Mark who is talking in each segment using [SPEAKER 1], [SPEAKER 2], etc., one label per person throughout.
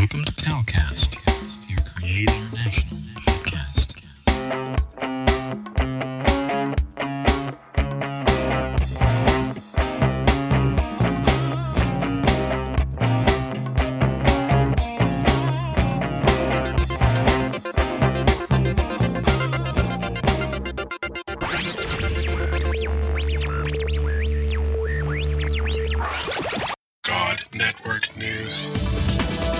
[SPEAKER 1] Welcome to Calcast, your Create International podcast.
[SPEAKER 2] God Network News.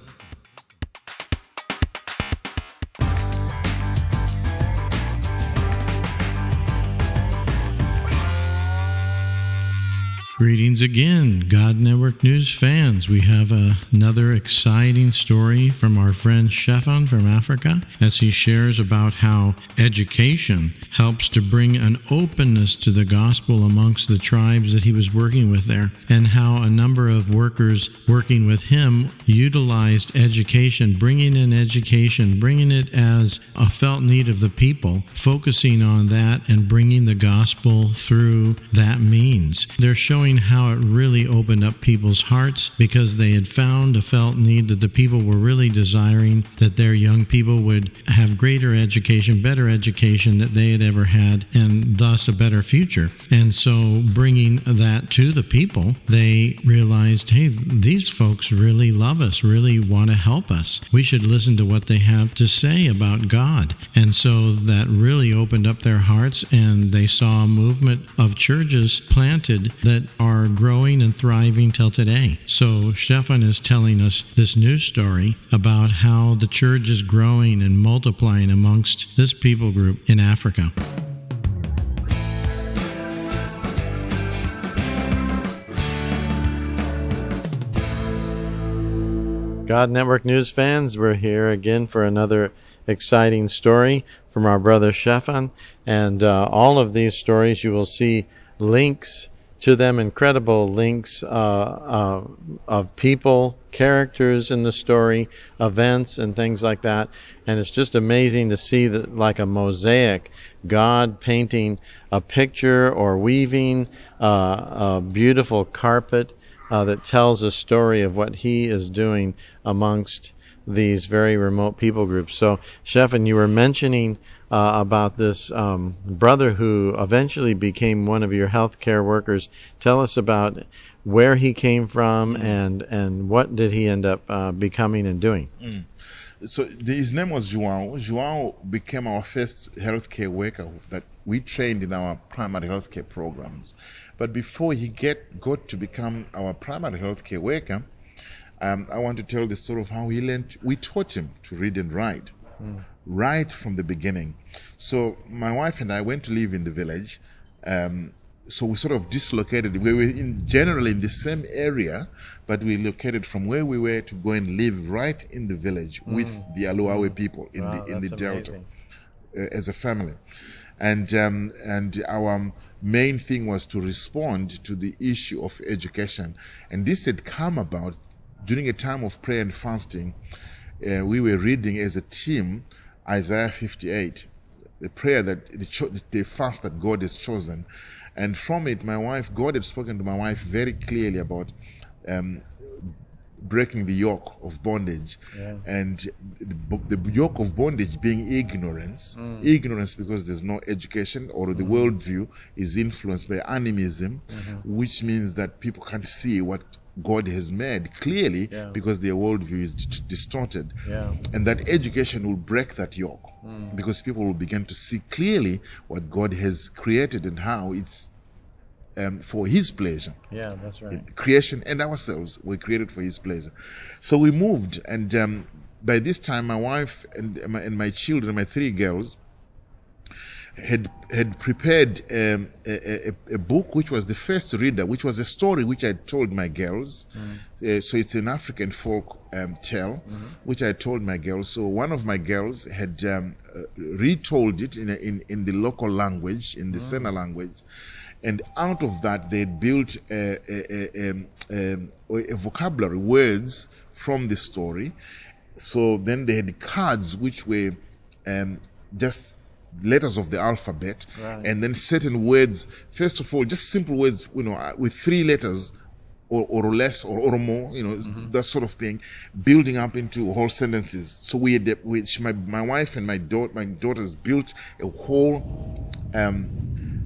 [SPEAKER 3] Greetings again, God Network News fans. We have uh, another exciting story from our friend Shefan from Africa as he shares about how education helps to bring an openness to the gospel amongst the tribes that he was working with there, and how a number of workers working with him utilized education, bringing in education, bringing it as a felt need of the people, focusing on that and bringing the gospel through that means. They're showing how it really opened up people's hearts because they had found a felt need that the people were really desiring that their young people would have greater education, better education that they had ever had, and thus a better future. And so, bringing that to the people, they realized, hey, these folks really love us, really want to help us. We should listen to what they have to say about God. And so that really opened up their hearts, and they saw a movement of churches planted that are growing and thriving till today. So Stefan is telling us this news story about how the church is growing and multiplying amongst this people group in Africa. God Network News fans, we're here again for another exciting story from our brother Shefan. And uh, all of these stories, you will see links to them, incredible links uh, uh, of people, characters in the story, events, and things like that. And it's just amazing to see that, like a mosaic, God painting a picture or weaving uh, a beautiful carpet uh, that tells a story of what he is doing amongst these very remote people groups. So, Shefan, you were mentioning uh, about this um, brother who eventually became one of your healthcare workers. Tell us about where he came from and and what did he end up uh, becoming and doing.
[SPEAKER 4] So the, his name was João. João became our first healthcare worker that we trained in our primary healthcare programs. But before he get got to become our primary healthcare worker, um, I want to tell the story of how he learned. We taught him to read and write, right from the beginning. So my wife and I went to live in the village. Um, so we sort of dislocated. We were in generally in the same area, but we located from where we were to go and live right in the village with the Aluawe people in the in the delta uh, as a family, and um, and our main thing was to respond to the issue of education, and this had come about during a time of prayer and fasting. Uh, we were reading as a team Isaiah 58, the prayer that the, the fast that God has chosen, and from it, my wife, God had spoken to my wife very clearly about. Um, breaking the yoke of bondage. And the, the yoke of bondage being ignorance. Mm. Ignorance because there's no education or the mm. worldview is influenced by animism mm-hmm. which means that people can't see what god has made clearly because their worldview is d- distorted and that education will break that yoke because people will begin to see clearly what god has created and how it's um, for His pleasure.
[SPEAKER 3] Yeah, that's right.
[SPEAKER 4] Creation and ourselves were created for His pleasure. So we moved, and um, by this time, my wife and my, and my children, my three girls, had had prepared um, a, a, a book which was the first reader, which was a story which I told my girls. Uh, so it's an African folk um, tale, which I told my girls. So one of my girls had um, uh, retold it in, a, in in the local language, in the Sena language, and out of that they had built a, a, a, um, um, a vocabulary, words from the story. So then they had cards which were um, just letters of the alphabet
[SPEAKER 3] Right.
[SPEAKER 4] and then certain words first of all just simple words you know uh, with three letters or, or less or, or more you know that sort of thing building up into whole sentences. So we had which my, my wife and my daughter my daughters built a whole um,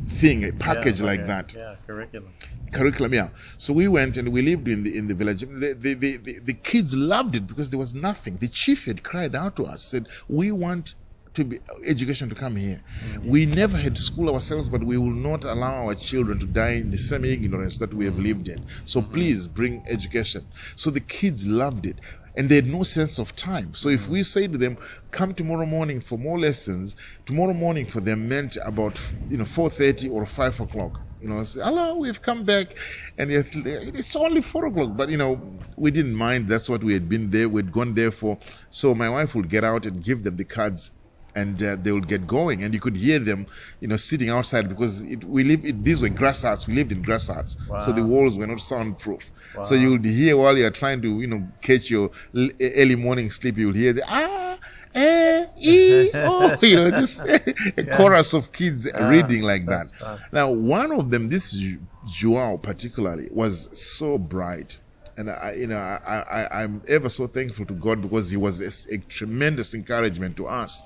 [SPEAKER 4] thing a package
[SPEAKER 3] Yeah,
[SPEAKER 4] like that.
[SPEAKER 3] Yeah, curriculum.
[SPEAKER 4] curriculum yeah. So we went and we lived in the in the village. The, the, the, the, the kids loved it because there was nothing. The chief had cried out to us said we want to be education to come here mm. we never had school ourselves but we will not allow our children to die in the same ignorance that we have lived in so mm. please bring education so the kids loved it and they had no sense of time. So if mm. we say to them, "Come tomorrow morning for more lessons," tomorrow morning for them meant about you know 4:30 or 5 o'clock. You know, say, "Hello, we've come back," and it's only four o'clock. But you know, we didn't mind. That's what we had been there. We'd gone there for. So my wife would get out and give them the cards and uh, they would get going. And you could hear them you know sitting outside because it, we live it, these were grass huts we lived in grass huts so the walls were not soundproof. So you would hear while you're trying to you know catch your l- early morning sleep you would hear the ah eh, ee, oh, you know, just a chorus of kids reading like that.
[SPEAKER 3] fun.
[SPEAKER 4] Now, one of them, this Joao particularly, was so bright. And I, you know, I, I, I'm ever so thankful to God because He was a tremendous encouragement to us.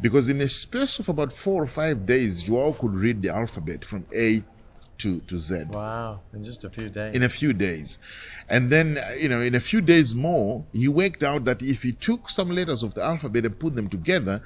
[SPEAKER 4] Because in a space of about four or five days, Joao could read the alphabet from A to, to Z
[SPEAKER 3] Wow, in just a few days.
[SPEAKER 4] in a few days. And then, you know, in a few days more, he worked out that if he took some letters of the alphabet and put them together,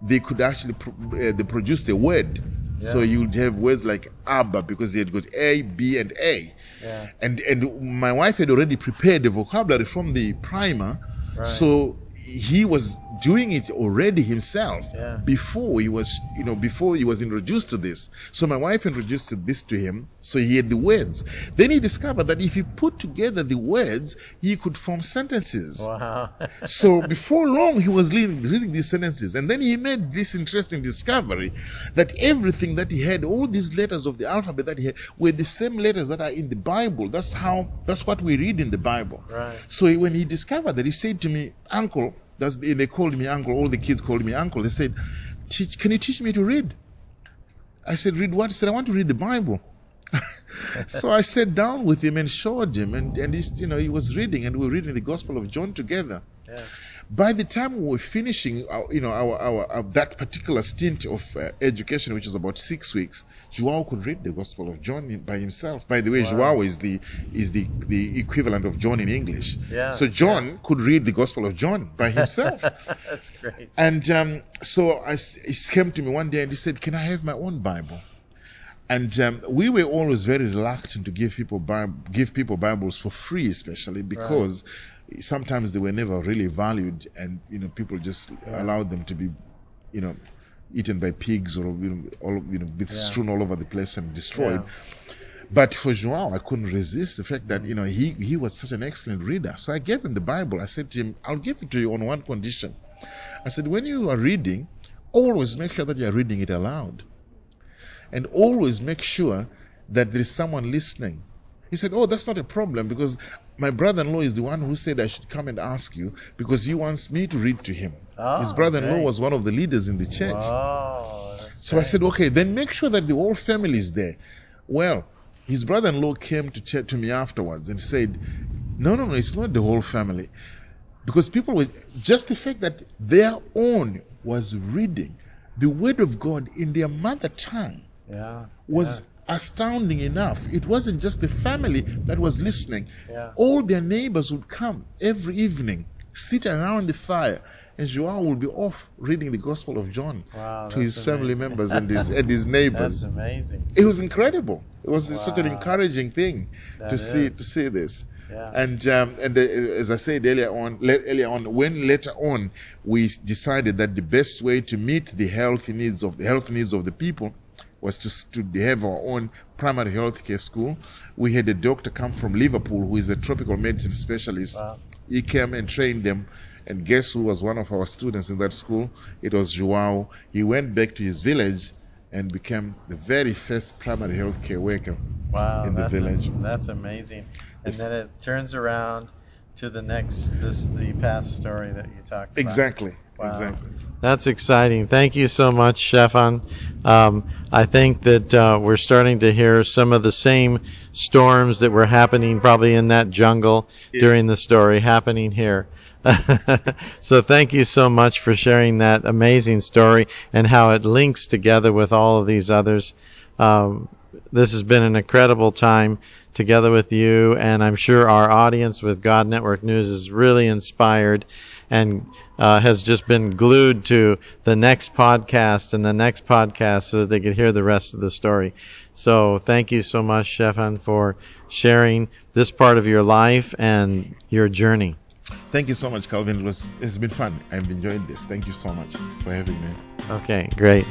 [SPEAKER 4] they could actually pro- uh, they produced a word. So you'd have words like Abba because he had got A, B, and A.
[SPEAKER 3] Yeah.
[SPEAKER 4] And and my wife had already prepared the vocabulary from the primer,
[SPEAKER 3] Right.
[SPEAKER 4] so he was doing it already himself
[SPEAKER 3] Yeah.
[SPEAKER 4] before he was you know before he was introduced to this so my wife introduced this to him so he had the words then he discovered that if he put together the words he could form sentences
[SPEAKER 3] Wow.
[SPEAKER 4] so before long he was reading, reading these sentences and then he made this interesting discovery that everything that he had all these letters of the alphabet that he had were the same letters that are in the bible that's how that's what we read in the bible
[SPEAKER 3] Right.
[SPEAKER 4] so when he discovered that he said to me uncle that's they called me uncle all the kids called me uncle they said teach can you teach me to read i said read what he said i want to read the bible so I sat down with him and showed him, and and he's, you know he was reading, and we were reading the Gospel of John together.
[SPEAKER 3] Yeah.
[SPEAKER 4] By the time we were finishing, our, you know, our, our, our that particular stint of uh, education, which was about six weeks, Joao could read the Gospel of John in- by himself. By the way, Joao is the is the the equivalent of John in English.
[SPEAKER 3] Yeah,
[SPEAKER 4] So John could read the Gospel of John by himself.
[SPEAKER 3] That's great.
[SPEAKER 4] And um, so I, he came to me one day and he said, "Can I have my own Bible?" And um, we were always very reluctant to give people Bib- give people Bibles for free, especially because sometimes they were never really valued, and you know people just allowed them to be, you know, eaten by pigs or you know, all you know, with strewn all over the place and destroyed. But for Joao, I couldn't resist the fact that you know he he was such an excellent reader. So I gave him the Bible. I said to him, "I'll give it to you on one condition." I said, "When you are reading, always make sure that you are reading it aloud, and always make sure that there is someone listening." He said, "Oh, that's not a problem because my brother-in-law is the one who said I should come and ask you because he wants me to read to him. Ah, his
[SPEAKER 3] Oh,
[SPEAKER 4] brother-in-law
[SPEAKER 3] okay.
[SPEAKER 4] was one of the leaders in the church."
[SPEAKER 3] That's
[SPEAKER 4] So I said, okay, then make sure that the whole family is there. Well, his brother-in-law came to chat to me afterwards and said, no, no, no, it's not the whole family, because people were just the fact that their own was reading the word of God in their mother tongue
[SPEAKER 3] Yeah.
[SPEAKER 4] was astounding enough. It wasn't just the family that was listening.
[SPEAKER 3] Yeah.
[SPEAKER 4] All their neighbors would come every evening sit around the fire, and Joao would be off reading the Gospel of John
[SPEAKER 3] Wow,
[SPEAKER 4] to his
[SPEAKER 3] that's
[SPEAKER 4] family
[SPEAKER 3] amazing.
[SPEAKER 4] members and his and his neighbors.
[SPEAKER 3] That's amazing.
[SPEAKER 4] It was incredible. It was such an encouraging thing
[SPEAKER 3] That
[SPEAKER 4] to see to see this.
[SPEAKER 3] Yeah.
[SPEAKER 4] And um, and uh, as I said earlier on, le- earlier on, when later on we decided that the best way to meet the health needs of the health needs of the people was to to have our own primary health care school. We had a doctor come from Liverpool who is a tropical medicine specialist.
[SPEAKER 3] Wow.
[SPEAKER 4] He came and trained them. And guess who was one of our students in that school? It was Joao. He went back to his village and became the very first primary health care worker
[SPEAKER 3] Wow,
[SPEAKER 4] in the village.
[SPEAKER 3] that's amazing. And then it turns around to the next this the past story that you talked about.
[SPEAKER 4] Exactly.
[SPEAKER 3] Wow.
[SPEAKER 4] Exactly.
[SPEAKER 3] That's exciting. Thank you so much, Stefan. Um, I think that uh, we're starting to hear some of the same storms that were happening probably in that jungle during the story happening here. so thank you so much for sharing that amazing story and how it links together with all of these others. Um, this has been an incredible time together with you, and I'm sure our audience with God Network News is really inspired and uh, has just been glued to the next podcast and the next podcast so that they could hear the rest of the story. So thank you so much, Stefan, for sharing this part of your life and your journey.
[SPEAKER 4] Thank you so much, Calvin. It was it's been fun. I've enjoyed this. Thank you so much for having me.
[SPEAKER 3] Okay, great.